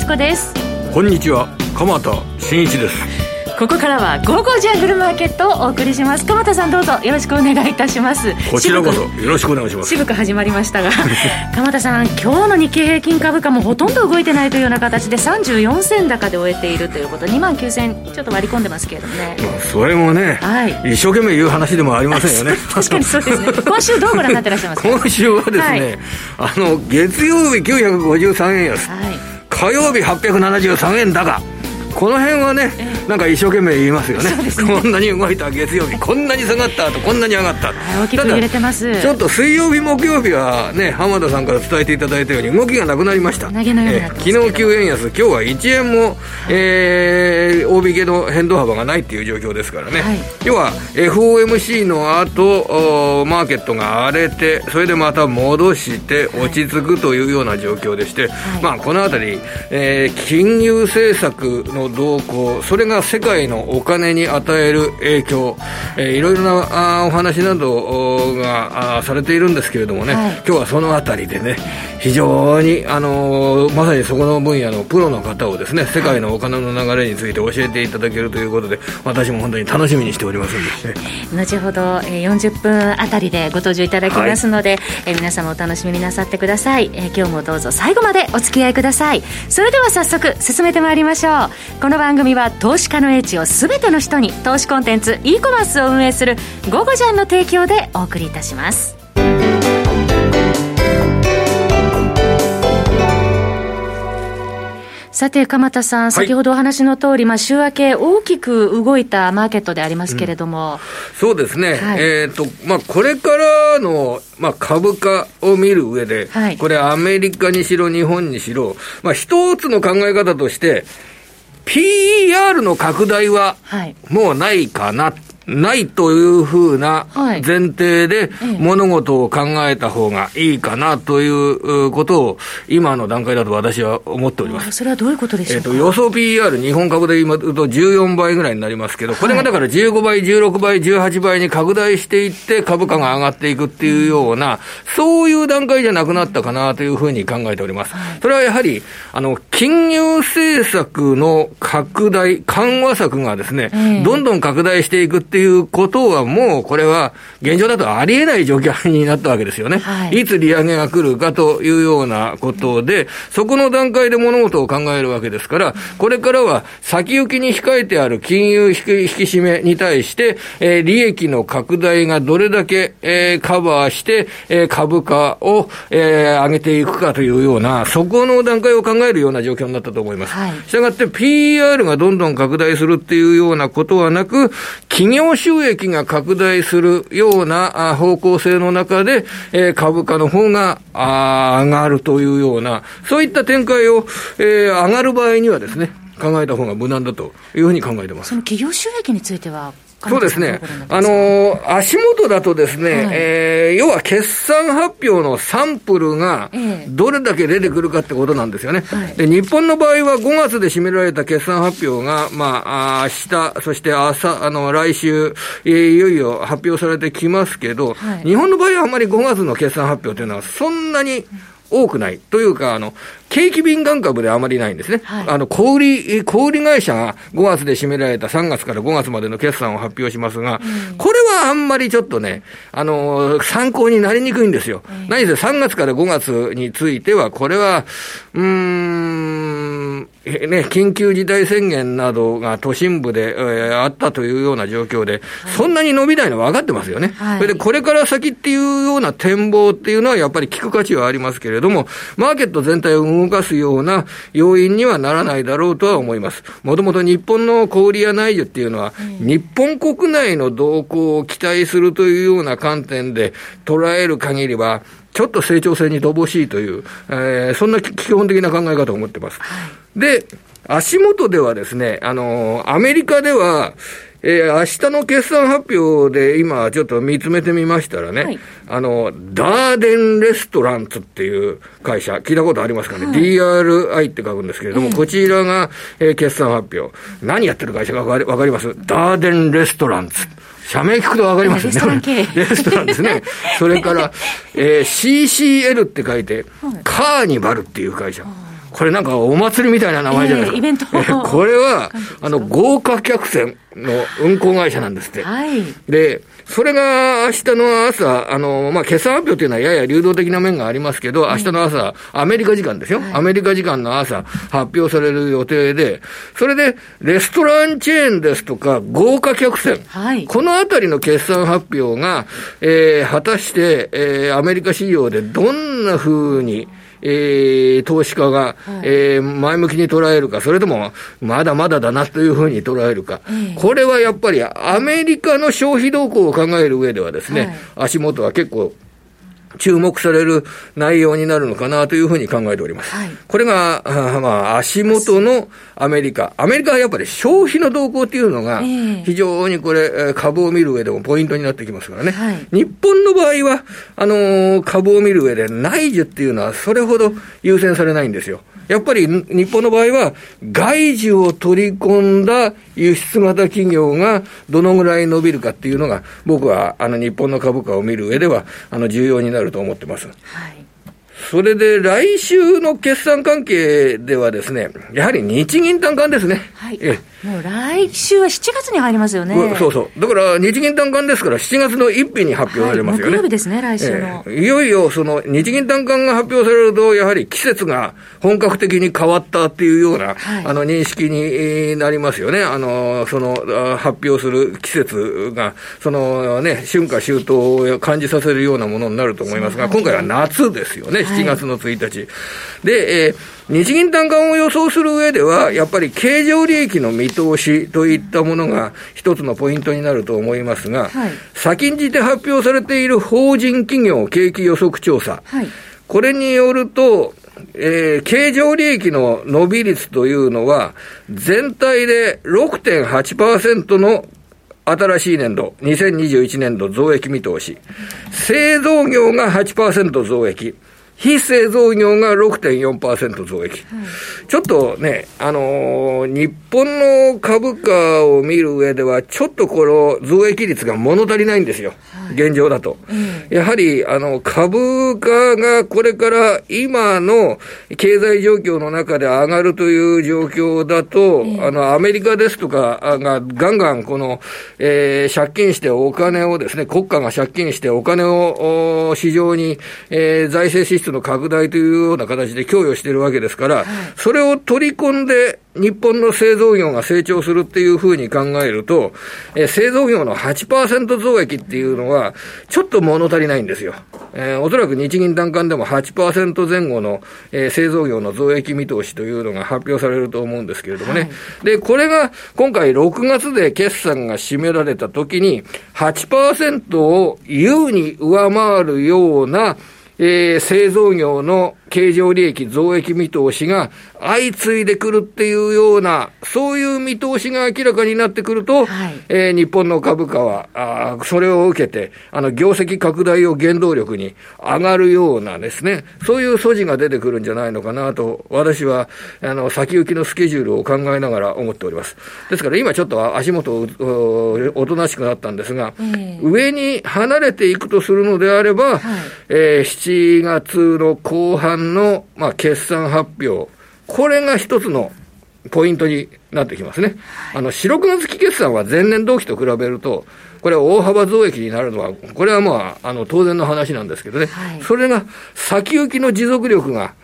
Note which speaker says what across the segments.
Speaker 1: 敦子です。
Speaker 2: こんにちは鎌田新一です。
Speaker 1: ここからは「午後ジャングルマーケット」をお送りします。鎌田さんどうぞよろしくお願いいたします。
Speaker 2: こちらこそよろしくお願いします。
Speaker 1: 渋く始まりましたが 鎌田さん今日の日経平均株価もほとんど動いてないというような形で34銭高で終えているということ2万9000ちょっと割り込んでますけれどもね、ま
Speaker 2: あ、それもね、はい、一生懸命言う話でもありませんよね。
Speaker 1: 確かにそうですね。今週どうご覧になってらっしゃいますか？
Speaker 2: 今週はですね、はい、あの月曜日953円安、はい、火曜日873円だがこの辺はね、なんか一生懸命言いますよね、ね、こんなに動いた月曜日、こんなに下がった後こんなに上がった、
Speaker 1: 大きく揺れてます。
Speaker 2: ちょっと水曜日、木曜日はね、浜田さんから伝えていただいたように、動きがなくなりました、昨日9円安、今日は1円も、えー、大引けの変動幅がないっていう状況ですからね、はい、要は FOMC の後マーケットが荒れて、それでまた戻して落ち着くというような状況でして、はい、まあ、このあたり、えー、金融政策の動向、それが世界のお金に与える影響、えー、いろいろなあお話などがあされているんですけれどもね、はい、今日はそのあたりでね、非常に、あのー、まさにそこの分野のプロの方をですね、世界のお金の流れについて教えていただけるということで、私も本当に楽しみにしておりますんで、
Speaker 1: ね、後ほど、えー、40分あたりでご登場いただきますので、はい、えー、皆様お楽しみになさってください、えー、今日もどうぞ最後までお付き合いください。それでは早速進めてまいりましょう。この番組は投資家の英知を全ての人に投資コンテンツ e コマースを運営する「ゴゴジャン」の提供でお送りいたします。さて、鎌田さん、先ほどお話の通り、まあ、週明け、大きく動いたマーケットでありますけれども、うん、
Speaker 2: そうですね、はい、えーとまあ、これからの、まあ、株価を見る上で、はい、これ、アメリカにしろ、日本にしろ、まあ、一つの考え方として、PER の拡大はもうないかな、はいないというふうな前提で物事を考えた方がいいかなということを今の段階だと私は思っております。
Speaker 1: それはどういうことでしょうか、
Speaker 2: えーと、予想 PER 日本株で今言うと14倍ぐらいになりますけど、これがだから15倍、16倍、18倍に拡大していって株価が上がっていくっていうような、そういう段階じゃなくなったかなというふうに考えております。それはやはり、あの、金融政策の拡大、緩和策がですね、どんどん拡大していくっていうことはもうこれは現状だとありえない状況になったわけですよね。はい、いつ利上げが来るかというようなことで、そこの段階で物事を考えるわけですから、これからは先行きに控えてある金融引き締めに対して、えー、利益の拡大がどれだけ、えー、カバーして、えー、株価を、えー、上げていくかというような、そこの段階を考えるような状況になったと思います。したがって PR がどんどん拡大するっていうようなことはなく、企業業収益が拡大するような方向性の中で、えー、株価の方が上がるというような、そういった展開を、えー、上がる場合にはですね、考えた方が無難だというふうに考えてます。
Speaker 1: その企業収益については
Speaker 2: そうですね。あのー、足元だとですね、はい、えー、要は決算発表のサンプルが、どれだけ出てくるかってことなんですよね。はい、で、日本の場合は5月で占められた決算発表が、まあ、明日、そして朝、あの、来週、えー、いよいよ発表されてきますけど、はい、日本の場合はあんまり5月の決算発表というのは、そんなに多くない。というか、あの、景気敏感株であまりないんですね。はい、あの、小売り、小売り会社が5月で占められた3月から5月までの決算を発表しますが、うん、これはあんまりちょっとね、あの、参考になりにくいんですよ。何せ3月から5月については、これは、うーん、ね、緊急事態宣言などが都心部で、えー、あったというような状況で、はい、そんなに伸びないの分かってますよね。はい、それで、これから先っていうような展望っていうのはやっぱり聞く価値はありますけれども、マーケット全体を動かすような要因にはならないだろうとは思います。もともと日本の小売や内需っていうのは、日本国内の動向を期待するというような観点で捉える限りは、ちょっと成長性に乏しいという、えー、そんな基本的な考え方を持ってます。で、足元ではですね、あの、アメリカでは、えー、明日の決算発表で今ちょっと見つめてみましたらね、はい、あの、ダーデンレストランツっていう会社、聞いたことありますかね、はい、DRI って書くんですけれども、こちらが、えー、決算発表。何やってる会社かわかります？ダーデンレストランツ。社名聞くとわかりますよね。レストラン ですね。それから、えー、CCL って書いて、カーニバルっていう会社。これなんかお祭りみたいな名前じゃないですか。
Speaker 1: イベント
Speaker 2: これは、あの、豪華客船の運航会社なんですって。はい。で、それが明日の朝、あの、まあ、決算発表というのはやや流動的な面がありますけど、明日の朝、アメリカ時間ですよ、はい。アメリカ時間の朝、発表される予定で、それで、レストランチェーンですとか、豪華客船。はい。このあたりの決算発表が、えー、果たして、えー、アメリカ市場でどんな風に、えー、投資家が、はい、えー、前向きに捉えるか、それともまだまだだなというふうに捉えるか、これはやっぱりアメリカの消費動向を考える上ではですね、はい、足元は結構注目される内容になるのかなというふうに考えております。はい、これが、あまあ、足元のアメリカ。アメリカはやっぱり消費の動向っていうのが、非常にこれ、株を見る上でもポイントになってきますからね。はい、日本の場合は、あのー、株を見る上で内需っていうのはそれほど優先されないんですよ。やっぱり日本の場合は、外需を取り込んだ輸出型企業がどのぐらい伸びるかっていうのが、僕はあの日本の株価を見る上では、あの重要になると思ってます。はいそれで来週の決算関係ではですね、やはり日銀短観ですね。
Speaker 1: はい。えもう来週は7月に入りますよね。
Speaker 2: そうそう。だから日銀短観ですから7月の1日に発表されますよね。はい、木
Speaker 1: 曜日ですね、来週の、
Speaker 2: えいよいよその日銀短観が発表されると、やはり季節が本格的に変わったっていうような、はい、あの認識になりますよね。あの、その発表する季節が、そのね、春夏秋冬を感じさせるようなものになると思いますが、今回は夏ですよね。7月の1日。で、えー、日銀短観を予想する上では、やっぱり経常利益の見通しといったものが一つのポイントになると思いますが、はい、先んじて発表されている法人企業景気予測調査、はい、これによると、えー、経常利益の伸び率というのは、全体で6.8%の新しい年度、2021年度増益見通し。製造業が8%増益。非製造業が6.4%増益、ちょっとね、あのー、日本の株価を見る上では、ちょっとこの増益率が物足りないんですよ、はい、現状だと。うん、やはり、あの、株価がこれから今の経済状況の中で上がるという状況だと、あの、アメリカですとかがガンガンこの、えー、借金してお金をですね、国家が借金してお金を市場に、えー、財政支出の拡大というような形で供与しているわけですから、それを取り込んで、日本の製造業が成長するっていうふうに考えると、えー、製造業の8%増益っていうのは、ちょっと物足りないんですよ。えー、おそらく日銀短観でも8%前後の、えー、製造業の増益見通しというのが発表されると思うんですけれどもね。はい、で、これが今回6月で決算が占められた時に、8%を優に上回るような、えー、製造業の経常利益増益見通しが相次いでくるっていうような、そういう見通しが明らかになってくると、はい、えー、日本の株価は、あそれを受けて、あの、業績拡大を原動力に上がるようなですね、そういう素地が出てくるんじゃないのかなと、私は、あの、先行きのスケジュールを考えながら思っております。ですから今ちょっと足元おとなしくなったんですが、上に離れていくとするのであれば、はい、えー、7月の後半の、まあ、決算発表、これが一つのポイントになってきますね。あの、四六月期決算は前年同期と比べると、これは大幅増益になるのは、これはまあ、あの、当然の話なんですけどね。はい、それが先行きの持続力が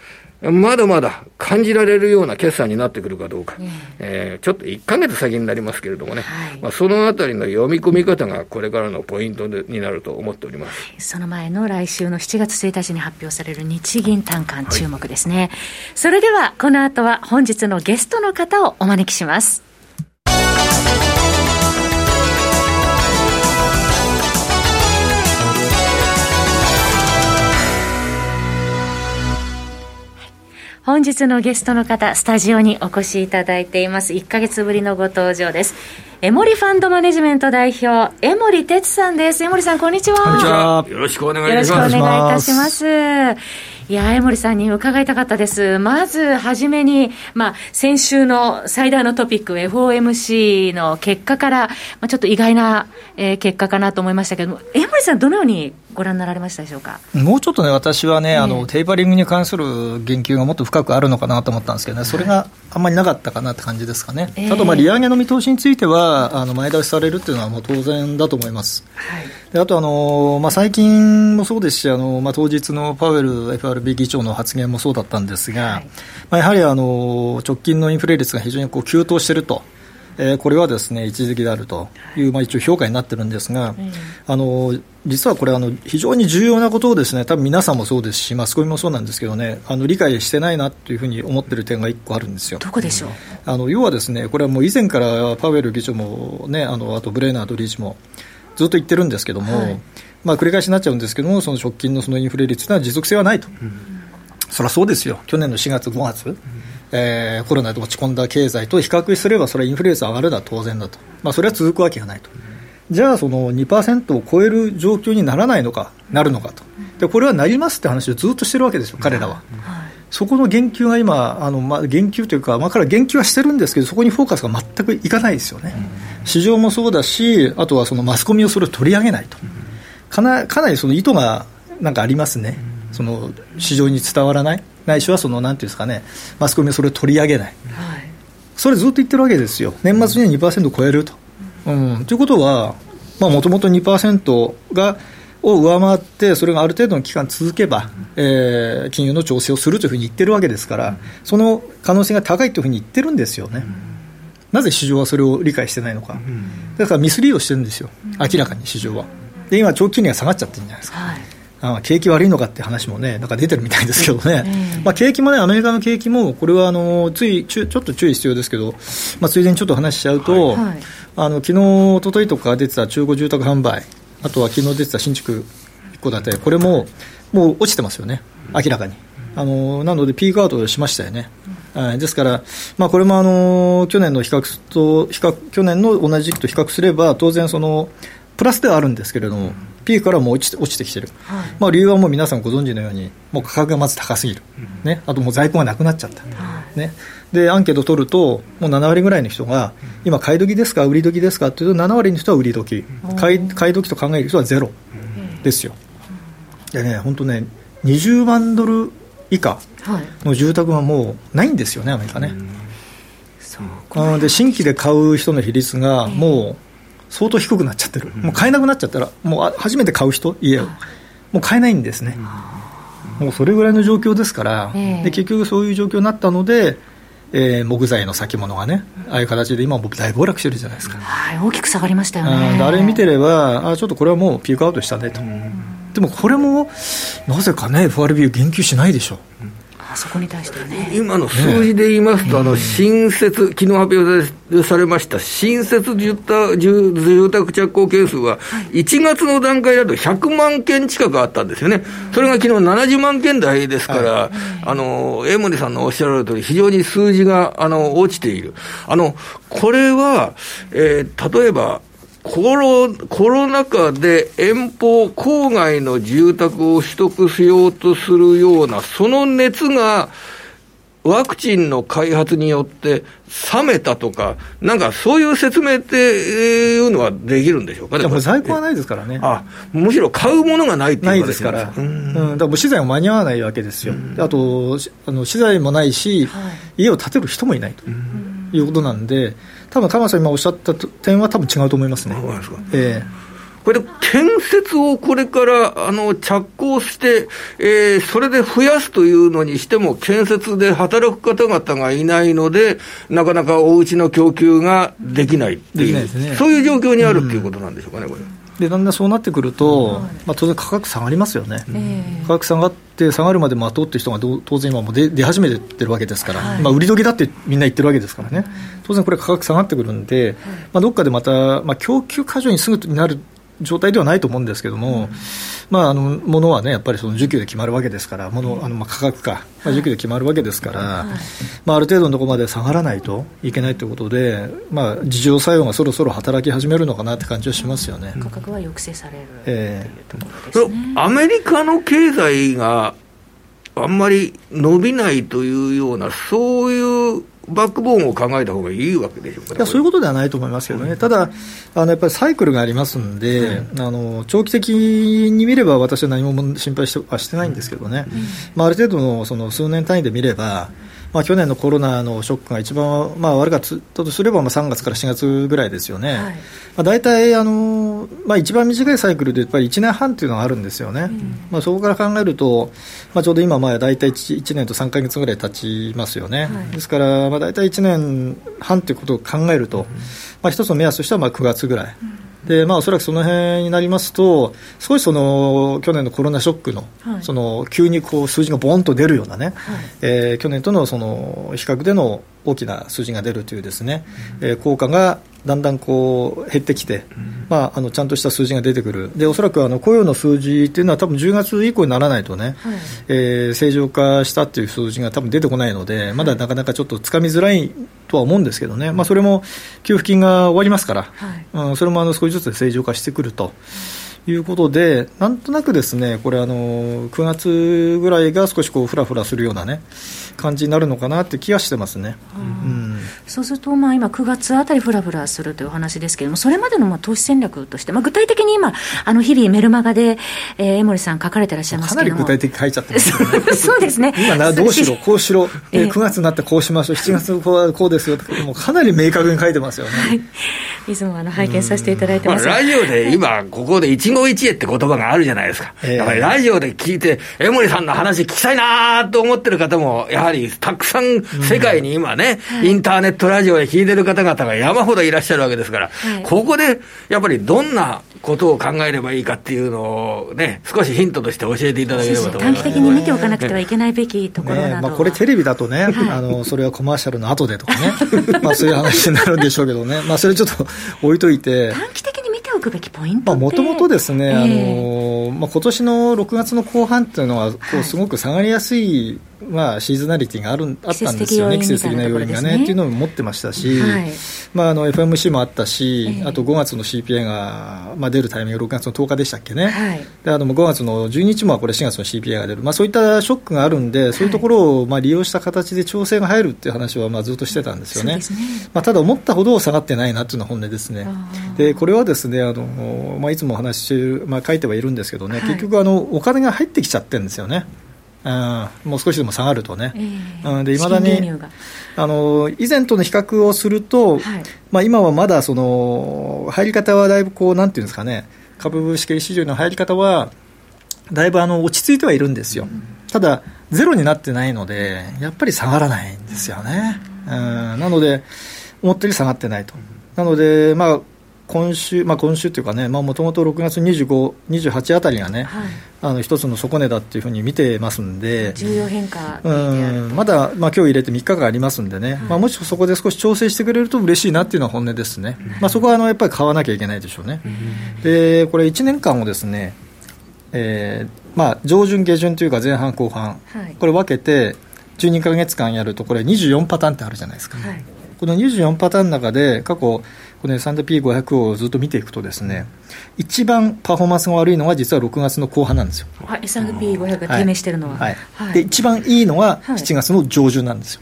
Speaker 2: まだまだ感じられるような決算になってくるかどうか、えー、ちょっと1か月先になりますけれどもね、はい、まあ、そのあたりの読み込み方がこれからのポイントでになると思っております。
Speaker 1: その前の来週の7月1日に発表される日銀短観、注目ですね、はい、それではこの後は本日のゲストの方をお招きします。本日のゲストの方、スタジオにお越しいただいています。1ヶ月ぶりのご登場です。エモリファンドマネジメント代表、江森哲さんです。江森さん、こんにちは。
Speaker 2: こんにちは。よろしくお願いします。よろしくお
Speaker 1: 願いいたします。いや、江森さんに伺いたかったです。まず、はじめに、まあ、先週の最大のトピック、FOMC の結果から、まあ、ちょっと意外な、えー、結果かなと思いましたけども、江森さん、どのようにご覧になられましたでしょうか？
Speaker 3: もうちょっとね、私はね、えー、あのテーパリングに関する言及がもっと深くあるのかなと思ったんですけどね、それがあんまりなかったかなって感じですかね、あと、まあ、利上げの見通しについては、あの前倒しされるっていうのはもう当然だと思います。はい、であとあの、まあ、最近もそうですし、あのまあ、当日のパウエル FRB 議長の発言もそうだったんですが、はい、まあ、やはりあの直近のインフレ率が非常にこう急騰していると。えー、これはですね一時的であるという、まあ、一応評価になってるんですが、あの実はこれあの、非常に重要なことをですね多分皆さんもそうですし、マスコミもそうなんですけどね、あの理解してないなというふうに思ってる点が1個あるんですよ。
Speaker 1: どこでしょう？
Speaker 3: あの要はですね、これはもう以前からパウエル議長も、ね、あのあとブレーナード理事もずっと言ってるんですけども、はい、まあ、繰り返しになっちゃうんですけども、その直近のそのインフレ率というのは持続性はないと。うん、そりゃそうですよ、去年の4月、5月、うんえー、コロナで落ち込んだ経済と比較すれば、それはインフレ率上がるのは当然だと、まあ、それは続くわけがないと、じゃあ、その2%を超える状況にならないのか、なるのかと、でこれはなりますって話をずっとしてるわけですよ、彼らは。そこの言及が今、あのまあ、言及というか、まあ、彼は言及はしてるんですけど、そこにフォーカスが全くいかないですよね、市場もそうだし、あとはそのマスコミをそれを取り上げないと、かなかなりその意図がなんかありますね、その市場に伝わらない。ないしはそのなんていうんですかね、マスコミはそれを取り上げない、はい、それずっと言ってるわけですよ、年末には2%超えると。うん、ということは、もともと2%がを上回って、それがある程度の期間続けば、えー、金融の調整をするというふうに言ってるわけですから、その可能性が高いというふうに言ってるんですよね。なぜ市場はそれを理解してないのか、だからミスリードしてるんですよ、明らかに市場は。で、今、長期金利が下がっちゃってるんじゃないですか。はいあ景気悪いのかって話もね、なんか出てるみたいですけどね、まあ、景気もね、アメリカの景気も、これはあのついちょっと注意必要ですけど、まあ、ついでにちょっと話しちゃうと、はい、あの昨日一昨日とか出てた中古住宅販売、あとは昨日出てた新築一戸建て、これももう落ちてますよね、明らかに。あのなので、ピークアウトしましたよね。はい、ですから、まあ、これもあの去年の比較と比較去年の同じ時期と比較すれば、当然その、プラスではあるんですけれども、ピークからもう落ちて落ちてきてる、はい、まあ、理由はもう皆さんご存知のように、もう価格がまず高すぎる、ね、あともう在庫がなくなっちゃった、ね、でアンケート取ると、もう7割ぐらいの人が、今、買い時ですか、売り時ですかっていうと、7割の人は売り時、買い買い時と考える人はゼロですよ。でね、本当ね、20万ドル以下の住宅はもうないんですよね、アメリカね。そう。で新規で買う人の比率がもう相当低くなっちゃってる、もう買えなくなっちゃったら、もう初めて買う人、家を、もう買えないんですね、もうそれぐらいの状況ですから、で結局そういう状況になったので、えー、木材の先物がね、ああいう形で今、僕、大暴落してるじゃないですか、
Speaker 1: はい、大きく下がりましたよね。
Speaker 3: あれ見てれば、あちょっとこれはもうピークアウトしたねと、でもこれもなぜかね、FRB 言及しないでしょ。う
Speaker 1: そこに対してね。
Speaker 2: 今の数字で言いますと、あの新設、昨日発表されました新設住宅住宅着工件数は、1月の段階だと100万件近くあったんですよね、それが昨日70万件台ですから、あの江森さんのおっしゃられる通り、非常に数字があの落ちている。あのこれは、えー、例えばコロコロナ禍で遠方、郊外の住宅を取得しようとするような、その熱が、ワクチンの開発によって冷めたとか、なんかそういう説明っていうのはできるんでしょうかね。
Speaker 3: 在庫はないですからね。
Speaker 2: あむしろ買うものがないって
Speaker 3: いうないですから。うん。だからもう資材も間に合わないわけですよ。あと、あの資材もないし、はい、家を建てる人もいないということなんで、多分鎌さん今おっしゃった点は多分違うと思いますね。え
Speaker 2: ーこれで建設をこれからあの着工して、えー、それで増やすというのにしても、建設で働く方々がいないので、なかなかお家の供給ができないっていう、ね、そういう状況にあるっていうことなんでしょうかね、これ。
Speaker 3: でだんだんそうなってくると、まあ、当然価格下がりますよね、価格下がって下がるまで待とうっていう人が当然今も出出始めてるわけですから、はい、まあ、売り時だってみんな言ってるわけですからね、当然これ価格下がってくるんで、まあ、どっかでまた、まあ、供給過剰にすぐになる状態ではないと思うんですけども、うん、まあ、あの物はね、やっぱりその需給で決まるわけですから、物あのまあ価格か、まあ、需給で決まるわけですから、はい、まあ、ある程度のところまで下がらないといけないということで、まあ、自浄作用がそろそろ働き始めるのかなって感じはしますよね。
Speaker 1: 価格は抑制される、えー、というところですね。
Speaker 2: アメリカの経済があんまり伸びないというような、そういうバックボーンを考えた方がいいわけでしょうか、
Speaker 3: いやそういうことではないと思いますけどね、うん、ただあの、やっぱりサイクルがありますんで、うん、あの長期的に見れば、私は何も心配してはしてないんですけどね、うん、まあ、ある程度のその数年単位で見れば、まあ、去年のコロナのショックが一番、まあ、悪かったとすれば、まあ、3月から4月ぐらいですよね、はい。まあ、大体あの、まあ、一番短いサイクルでやっぱり1年半というのがあるんですよね、うん、まあ、そこから考えると、まあ、ちょうど今、まあ、大体 1, 1年と3か月ぐらい経ちますよね、はい、ですから、まあ、大体1年半ということを考えると、うん、まあ、一つの目安としてはまあ9月ぐらい。うんでまあ、おそらくその辺になりますと、少しその去年のコロナショックの、はい、その急にこう数字がボンと出るようなね、はい、えー、去年とのその比較での大きな数字が出るというですね、えー、効果がだんだんこう減ってきて、まあ、あのちゃんとした数字が出てくる、でおそらくあの雇用の数字っていうのは、多分10月以降にならないとね、はい、えー、正常化したっていう数字が多分出てこないので、まだなかなかちょっとつかみづらいとは思うんですけどね、まあ、それも給付金が終わりますから、はい、うん、それもあの少しずつ正常化してくると。いいうことで、なんとなくですね、これあの、9月ぐらいが少しこう、ふらふらするようなね、感じになるのかなって気がしてますね。うん、
Speaker 1: そうすると、まあ、今、9月あたりふらふらするというお話ですけれども、それまでのまあ投資戦略として、まあ、具体的に今、あの日々、メルマガで、えー、江森さん、書かれてらっしゃいますけども。
Speaker 3: かなり具体的に書いちゃってます、
Speaker 1: ね、そうですね。
Speaker 3: 今な、どうしろ、こうしろ、えー、9月になってこうしましょう、7月こうこうですよもうかなり明確に書いてますよね。はい、
Speaker 1: いつもあの拝見させていただいてます、
Speaker 2: まあ、ラジオで今、ここで1動一って言葉があるじゃないですか。だからラジオで聞いて、江森さんの話聞きたいなと思ってる方も、やはりたくさん世界に今ね、インターネットラジオで聞いてる方々が山ほどいらっしゃるわけですから、ここでやっぱりどんなことを考えればいいかっていうのをね、少しヒントとして教えていただければと
Speaker 1: 短期的に見ておかなくてはいけないべきところなど、ね、ま
Speaker 3: あ、これテレビだとね、あの、それはコマーシャルの後でとかね、まあそういう話になるんでしょうけどね、まあそれちょっと置いといて。
Speaker 1: 短期的おくべきポイント
Speaker 3: もともとですね、あの、まあ今年の6月の後半っていうのは、こうすごく下がりやすいまあ、シーズナリティがあるあったんですよね、季節的な要因がね、っていうのも持ってましたし、はい、まあ、あの FMC もあったし、えー、あと5月の CPI が、まあ、出るタイミング、6月の10日でしたっけね、はい、であの5月の12日もこれ、4月の CPI が出る、まあ、そういったショックがあるんで、そういうところをまあ利用した形で調整が入るっていう話はまあずっとしてたんですよね、ね。まあ、ただ、思ったほど下がってないなっていうのは本音ですね。でこれはですねあの、まあ、いつもお話しまあ、書いてはいるんですけどね、結局あの、お金が入ってきちゃってるんですよね。うん、もう少しでも下がるとね、えー、うん、で未だにあの以前との比較をすると、はい、まあ、今はまだその入り方はだいぶこうなんていうんですかね。株式市場の入り方はだいぶあの落ち着いてはいるんですよ、うん、ただゼロになってないのでやっぱり下がらないんですよね、うん、なので思ったより下がってないと。なのでまあ今週、まあ、今週というかね、もともと6月25、28あたりがね、はい、あの一つの底値だっていうふうに見てますんで、
Speaker 1: 重要変化
Speaker 3: うんまだ、まあ今日入れて3日間ありますんでね、はい、まあ、もしそこで少し調整してくれると嬉しいなっていうのは本音ですね、まあ、そこはあのやっぱり買わなきゃいけないでしょうね。でこれ1年間をですね、えーまあ、上旬、下旬というか前半、後半、はい、これ分けて12か月間やると、これ24パターンってあるじゃないですか。はい。この24パターンの中で、過去、この S&P500 をずっと見ていくとですね、一番パフォーマンスが悪いのは実は6月の後半なんですよ。
Speaker 1: はい、S&P500 が低迷してるのは。はい。
Speaker 3: はい、で、一番いいのは7月の上旬なんですよ。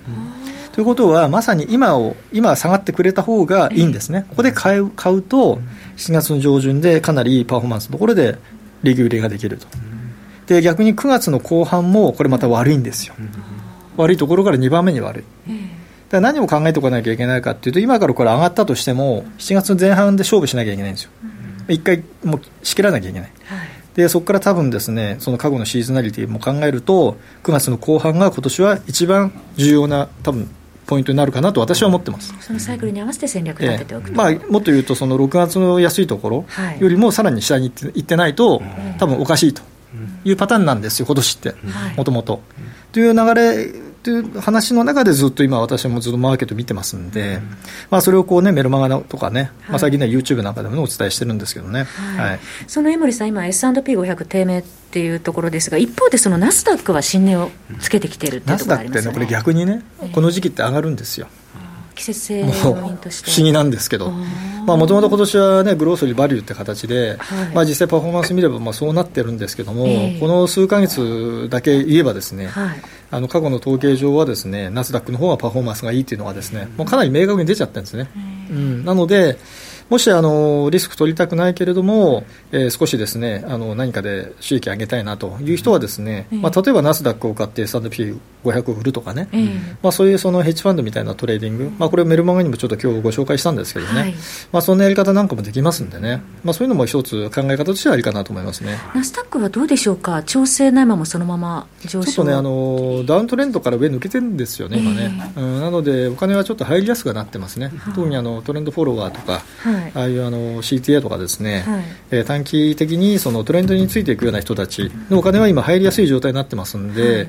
Speaker 3: ということは、まさに今を、今下がってくれた方がいいんですね。ここで買う買うと、7月の上旬でかなりいいパフォーマンスのところで、利食いができると。で、逆に9月の後半も、これまた悪いんですよ。悪いところから2番目に悪い。だ何を考えておかなきゃいけないかというと、今からこれ上がったとしても、7月の前半で勝負しなきゃいけないんですよ。一、回もう仕切らなきゃいけない。はい、でそこから多分ですね、その過去のシーズナリティも考えると、9月の後半が今年は一番重要な、多分ポイントになるかなと私は思ってます。
Speaker 1: そのサイクルに合わせて戦略立てておく、
Speaker 3: えー、まあ、もっと言うと、その6月の安いところよりもさらに下に行ってないと、多分おかしいというパターンなんですよ、今年って、もともと。という流れっていう話の中でずっと今、私もずっとマーケット見てますんで、うん、まあ、それをこう、ね、メルマガとかね、はい、まあ、最近は YouTube なんかでも、お伝えしてるんですけどね、はい、はい、
Speaker 1: その江森さん、今、S&P500 低迷っていうところですが、一方で、そのナスダックは新値をつけてきてるっていうところありますよね、ナスダックってね、
Speaker 3: これ逆にね、この時期って上がるんですよ。
Speaker 1: 季節性要因として。
Speaker 3: 不思議なんですけど。もともと今年はねグロースリーバリューって形で、はい、まあ、実際パフォーマンス見ればまあそうなってるんですけども、えー、この数か月だけ言えばですね、はい、あの過去の統計上はですねナスダックの方がパフォーマンスがいいっていうのがですねもうかなり明確に出ちゃってるんですね、うん、なのでもしあのリスク取りたくないけれども、えー、少しですねあの何かで収益上げたいなという人はですね、まあ、例えばナスダックを買って S&P500 を売るとかね、まあ、そういうそのヘッジファンドみたいなトレーディング、まあ、これメルマガにもちょっと今日ご紹介したんですけどね、はい、まあ、そんなやり方なんかもできますんでね、まあ、そういうのも一つ考え方としてはありかなと思いますね。
Speaker 1: ナスダックはどうでしょうか？調整ないままそのまま上昇。
Speaker 3: ちょっとねあのダウントレンドから上抜けてるんですよね、今ね、うん、なのでお金はちょっと入りやすくなってますね、特にあのトレンドフォロワーとか、はい、ああいうあの CTA とかですね、はい、えー、短期的にそのトレンドについていくような人たちのお金は今入りやすい状態になってますんで、はい、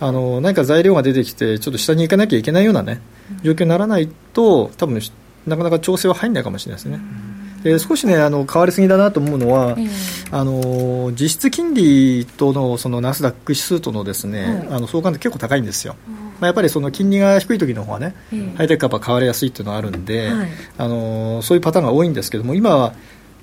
Speaker 3: あの何か材料が出てきてちょっと下に行かなきゃいけないようなね状況にならないと多分なかなか調整は入らないかもしれないですね。で少しねあの変わりすぎだなと思うのは、あの実質金利とのそのナスダック指数とのですね、あの相関って結構高いんですよ。まあ、やっぱりその金利が低い時の方がね、ハイテク株は買われやすいっていうのはあるんで、はい、あのそういうパターンが多いんですけども今は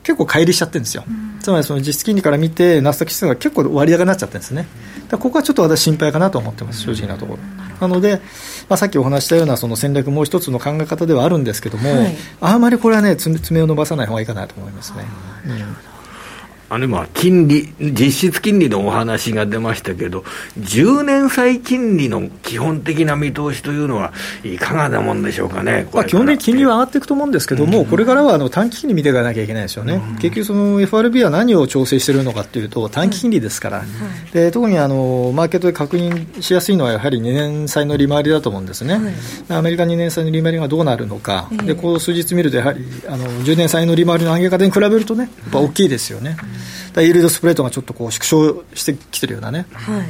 Speaker 3: 結構乖離しちゃってるんですよ、うん、つまりその実質金利から見てナスダック指数が結構割高になっちゃってるんですね。だここはちょっと私心配かなと思ってます正直なところ、なので、まあ、さっきお話したようなその戦略もう一つの考え方ではあるんですけども、はい、あまりこれはね爪を伸ばさない方がいいかなと思いますね、うん
Speaker 2: あの今、金利、実質金利のお話が出ましたけど、10年債金利の基本的な見通しというのは、いかがなもんでしょうかね、
Speaker 3: まあ、基本的に金利は上がっていくと思う。んですけども、うん、これからはあの短期金利見ていかなきゃいけないですよね、うん、結局、その FRB は何を調整しているのかというと、短期金利ですから、うん、で特にあのマーケットで確認しやすいのは、やはり2年債の利回りだと思うんですね、アメリカ2年債の利回りがどうなるのか、でこう数日見ると、やはりあの10年債の利回りの上げ方に比べるとね、やっぱ大きいですよね。だイールドスプレードがちょっとこう縮小してきてるようなね、はい、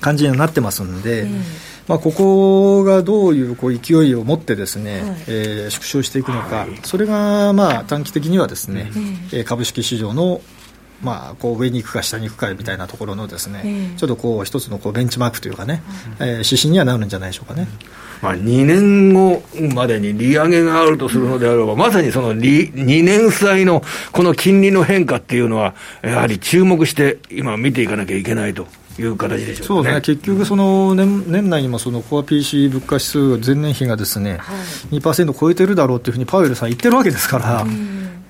Speaker 3: 感じになってますんで、えー、まあ、ここがどういうこう勢いを持ってですね、はい、えー、縮小していくのか、それがまあ短期的にはですね、えー、株式市場のまあ、こう上に行くか下に行くかみたいなところのですね、えー、ちょっとこう一つのこうベンチマークというかね、えー、指針にはなるんじゃないでしょうかね。
Speaker 2: まあ、2年後までに利上げがあるとするのであれば、まさにその2年債のこの金利の変化っていうのは、やはり注目して今見ていかなきゃいけないと。いう形でしょう、ね、
Speaker 3: そうね、結局その年、年内にもそのコア PC 物価指数、前年比がですね、はい、2%超えてるだろうというふうにパウエルさん言ってるわけですから、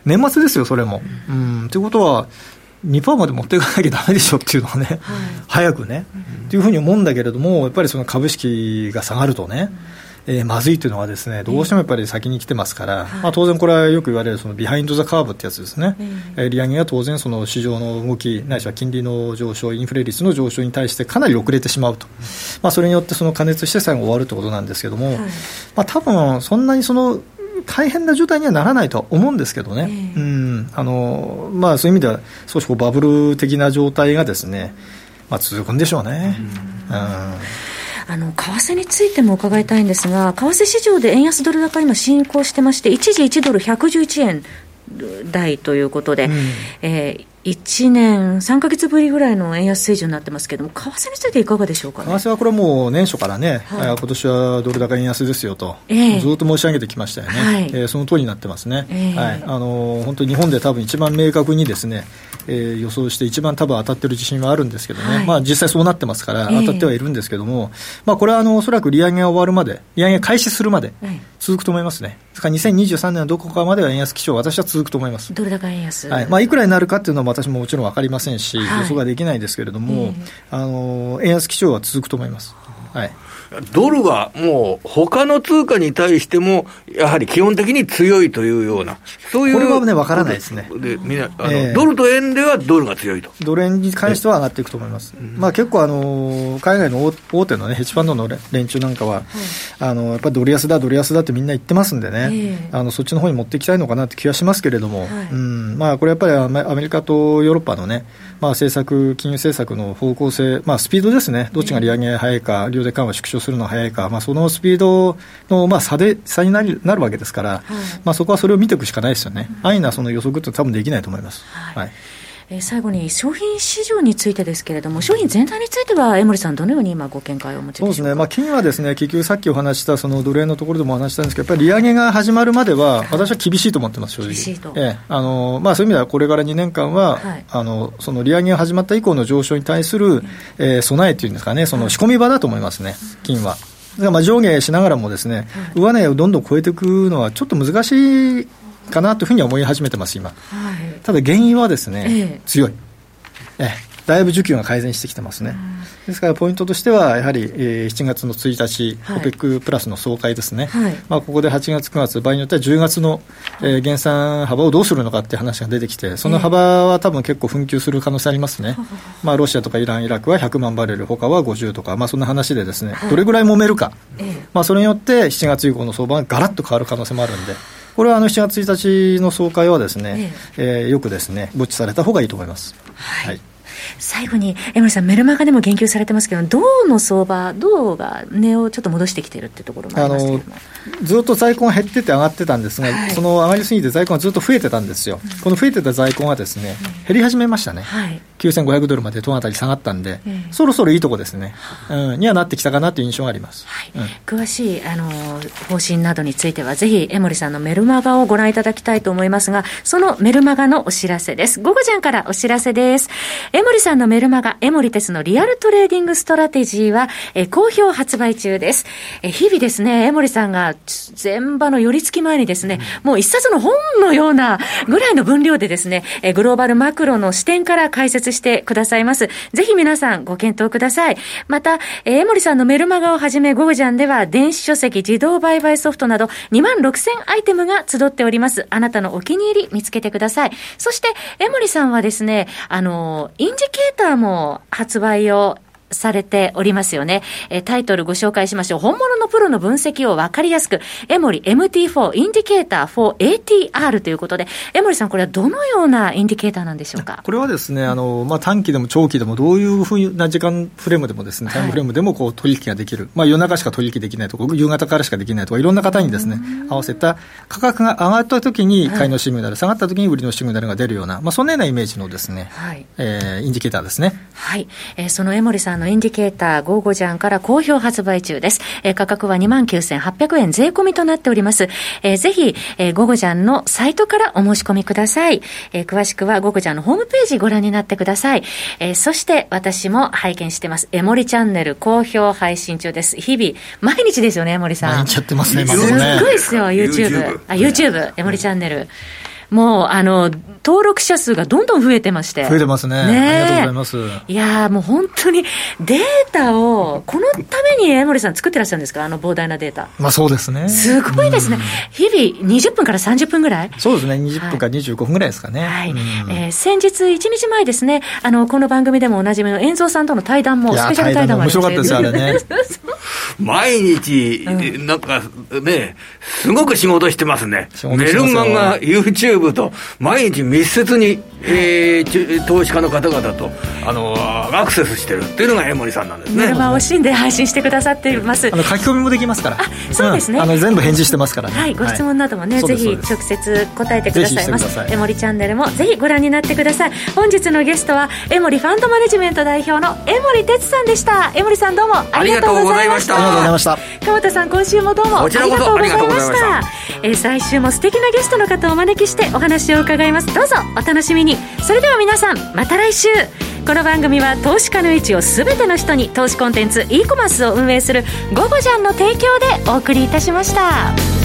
Speaker 3: 年末ですよ、それも。うん、ということは、2%まで持っていかなきゃだめでしょっていうのはね、はい、早くね、うん、というふうに思うんだけれども、やっぱりその株式が下がるとね、えー、まずいというのはですねどうしてもやっぱり先に来てますから、まあ、当然これはよく言われるそのビハインド・ザ・カーブってやつですね、えー、利上げが当然その市場の動きないしは金利の上昇インフレ率の上昇に対してかなり遅れてしまうと、まあ、それによってその加熱して最後終わるということなんですけども、まあ、多分そんなにその大変な状態にはならないと思うんですけどね、えー、うん。あのまあ、そういう意味では少しこうバブル的な状態がですね、まあ、続くんでしょうね。うん、うん。
Speaker 1: あの為替についても伺いたいんですが、為替市場で円安ドル高、今、進行してまして、一時1ドル111円台ということで、うん、えー1年3か月ぶりぐらいの円安水準になってますけれども、為替についていかがでしょうか、
Speaker 3: ね、為替はこれはもう年初からね、はい、今年はドル高円安ですよと、えー、ずっと申し上げてきましたよね、はい、えー、その通りになってますね、えー、はい、あの本当に日本で多分一番明確にですね、えー、予想して、一番多分当たってる自信はあるんですけどね、はい、まあ、実際そうなってますから、当たってはいるんですけども、まあ、これはあのおそらく利上げが終わるまで、利上げ開始するまで続くと思いますね、ですから2023年のどこかまでは円安基調、私は続くと思います。
Speaker 1: ドル高円安、
Speaker 3: はい。まあ、いくらになるかっていうのは私ももちろん分かりませんし、予想ができないですけれども、あの円安基調は続くと思います。はい
Speaker 2: ドルがもう他の通貨に対しても、やはり基本的に強いというような、そういう。
Speaker 3: これはね、わからないですね。
Speaker 2: でみんなあの、えー、ドルと円ではドルが強いと。
Speaker 3: ドル円に関しては上がっていくと思います。まあ結構あの、海外の大手のね、ヘッジファンドの連中なんかは、はい、あの、やっぱりドル安だ、ドル安だってみんな言ってますんでね、えー、あの、そっちの方に持っていきたいのかなって気はしますけれども、はい、うん、まあこれやっぱりアメリカとヨーロッパのね、まあ政策、金融政策の方向性、まあスピードですね、どっちが利上げ早いか、量で緩和縮小するの早いか、まあそのスピードの、まあ、差で差になるなるわけですから、はい、まあ、そこはそれを見ていくしかないですよね、安易なその予測って多分できないと思います。はい、はい
Speaker 1: えー、最後に商品市場についてですけれども、商品全体については、江森さん、どのように今、ご見解をお持ち
Speaker 3: そうですね、まあ、金はですね、結局さっきお話したその奴隷のところでもお話したんですけど、やっぱり利上げが始まるまでは、私は厳しいと思ってます、正直。厳しいと。ええ。あのまあ、そういう意味では、これから2年間は、はい、あのその利上げが始まった以降の上昇に対する、えー、備えというんですかね、その仕込み場だと思いますね、金は。まあ上下しながらもですね、上値をどんどん超えていくのはちょっと難しいかなというふうに思い始めてます、今。はい、ただ原因はですね、ええ、強い。ええ。だいぶ需給が改善してきてますね、ですからポイントとしては、やはり、えー、7月の1日、はい、OPEC プラスの総会ですね、はい、まあ、ここで8月、9月、場合によっては10月の、えー、減産幅をどうするのかっていう話が出てきて、その幅は多分結構紛糾する可能性ありますね、まあ、ロシアとかイラン、イラクは100万バレル、他は50とか、まあ、そんな話で、ですね、どれぐらい揉めるか、まあ、それによって7月以降の相場がガラッと変わる可能性もあるんで。これはあの7月1日の総会はですね、ええ。ー、よくですね、ぼっちされた方がいいと思います。はい、はい
Speaker 1: 最後に江森さん、メルマガでも言及されてますけど、銅の相場、銅が値をちょっと戻してきてるってところもありますけど
Speaker 3: ずっと在庫が減ってて上がってたんですが、はい、その上がりすぎて在庫がずっと増えてたんですよ、うん、この増えてた在庫がですね、減り始めましたね、はい、9500ドルまでトンあたり下がったんで、そろそろいいとこですね、うん、にはなってきたかなという印象があります、はい。
Speaker 1: うん、詳しいあの方針などについては、ぜひ江森さんのメルマガをご覧いただきたいと思いますが、そのメルマガのお知らせです。ゴゴジャンからお知らせです。江森さんのメルマガ、江森哲のリアルトレーディングストラテジーは、え好評発売中です。え日々ですね、江森さんが前場の寄り付き前にですね、もう一冊の本のようなぐらいの分量でですね、えグローバルマクロの視点から解説してくださいます。ぜひ皆さんご検討ください。また、え江森さんのメルマガをはじめ、ゴージャンでは電子書籍、自動売買ソフトなど2万6000アイテムが集っております。あなたのお気に入り見つけてください。そして、江森さんはですね、あの、インジケーターも発売をされておりますよね。えタイトルご紹介しましょう。本物のプロの分析をわかりやすく、エモリ MT4 インディケーター for ATR ということで、エモリさん、これはどのようなインディケーターなんでしょうか？
Speaker 3: これはですね、あの、まあ、短期でも長期でも、どういうふうな時間フレームでもですね、タイムフレームでもこう取引ができる。まあ、夜中しか取引できないとか、夕方からしかできないとか、いろんな方にですね、合わせた価格が上がった時に買いのシグナル、下がった時に売りのシグナルが出るような、まあ、そんなようなイメージのですね、はい、えー、インディケーターですね。
Speaker 1: はい。えー、そのエモリさんのインディケーター、ゴゴジャンから好評発売中です。えー、価格は29,800円税込みとなっております。えー、ぜひ、えー、ゴゴジャンのサイトからお申し込みください。えー、詳しくはゴゴジャンのホームページご覧になってください。えー、そして私も拝見してます。エモリチャンネル好評配信中です。日々、毎日ですよね、エモリさん。
Speaker 3: 毎日やってますね、
Speaker 1: 今ね。すごいですよ、YouTube。あ、YouTube、エモリチャンネル。もう、あの、登録者数がどんどん増えてまして。
Speaker 3: 増えてますね。ねありがとうございます。
Speaker 1: いやもう本当にデータを、このために江森さん作ってらっしゃるんですか？あの膨大なデータ。
Speaker 3: まあそうですね。
Speaker 1: すごいですね。日々20分から30分ぐらい？
Speaker 3: そうですね。20分から25分ぐらいですかね。
Speaker 1: はい。えー、先日1日前ですね、あの、この番組でもおなじみの遠蔵さんとの対談も、スペシャル対談もありました面
Speaker 3: 白かったです、あれね。
Speaker 2: 毎日、なんかね、すごく仕事してますね。メルマガ、YouTube と、毎日密接に、えー、投資家の方々と、あの、アクセスしてるっていうのが江森さんなんですね。
Speaker 1: メルマガを惜しんで配信してくださっています。
Speaker 3: あの、書き込みもできますから。あ、
Speaker 1: そうですね。
Speaker 3: あの、全部返事してますからね。
Speaker 1: はい、ご質問などもね、ぜひ直接答えてくださいます。江森チャンネルもぜひご覧になってください。本日のゲストは、江森ファンドマネジメント代表の江森哲さんでした。江森さんどうもありがとうございました。
Speaker 3: ありがとうございました。
Speaker 1: 鎌田さん、今週もどうもありがとうございました。えー、最終も素敵なゲストの方をお招きしてお話を伺います。どうぞお楽しみに。それでは皆さん、また来週。この番組は投資家の位置を全ての人に投資コンテンツ e コマースを運営する「ゴゴジャン」の提供でお送りいたしました。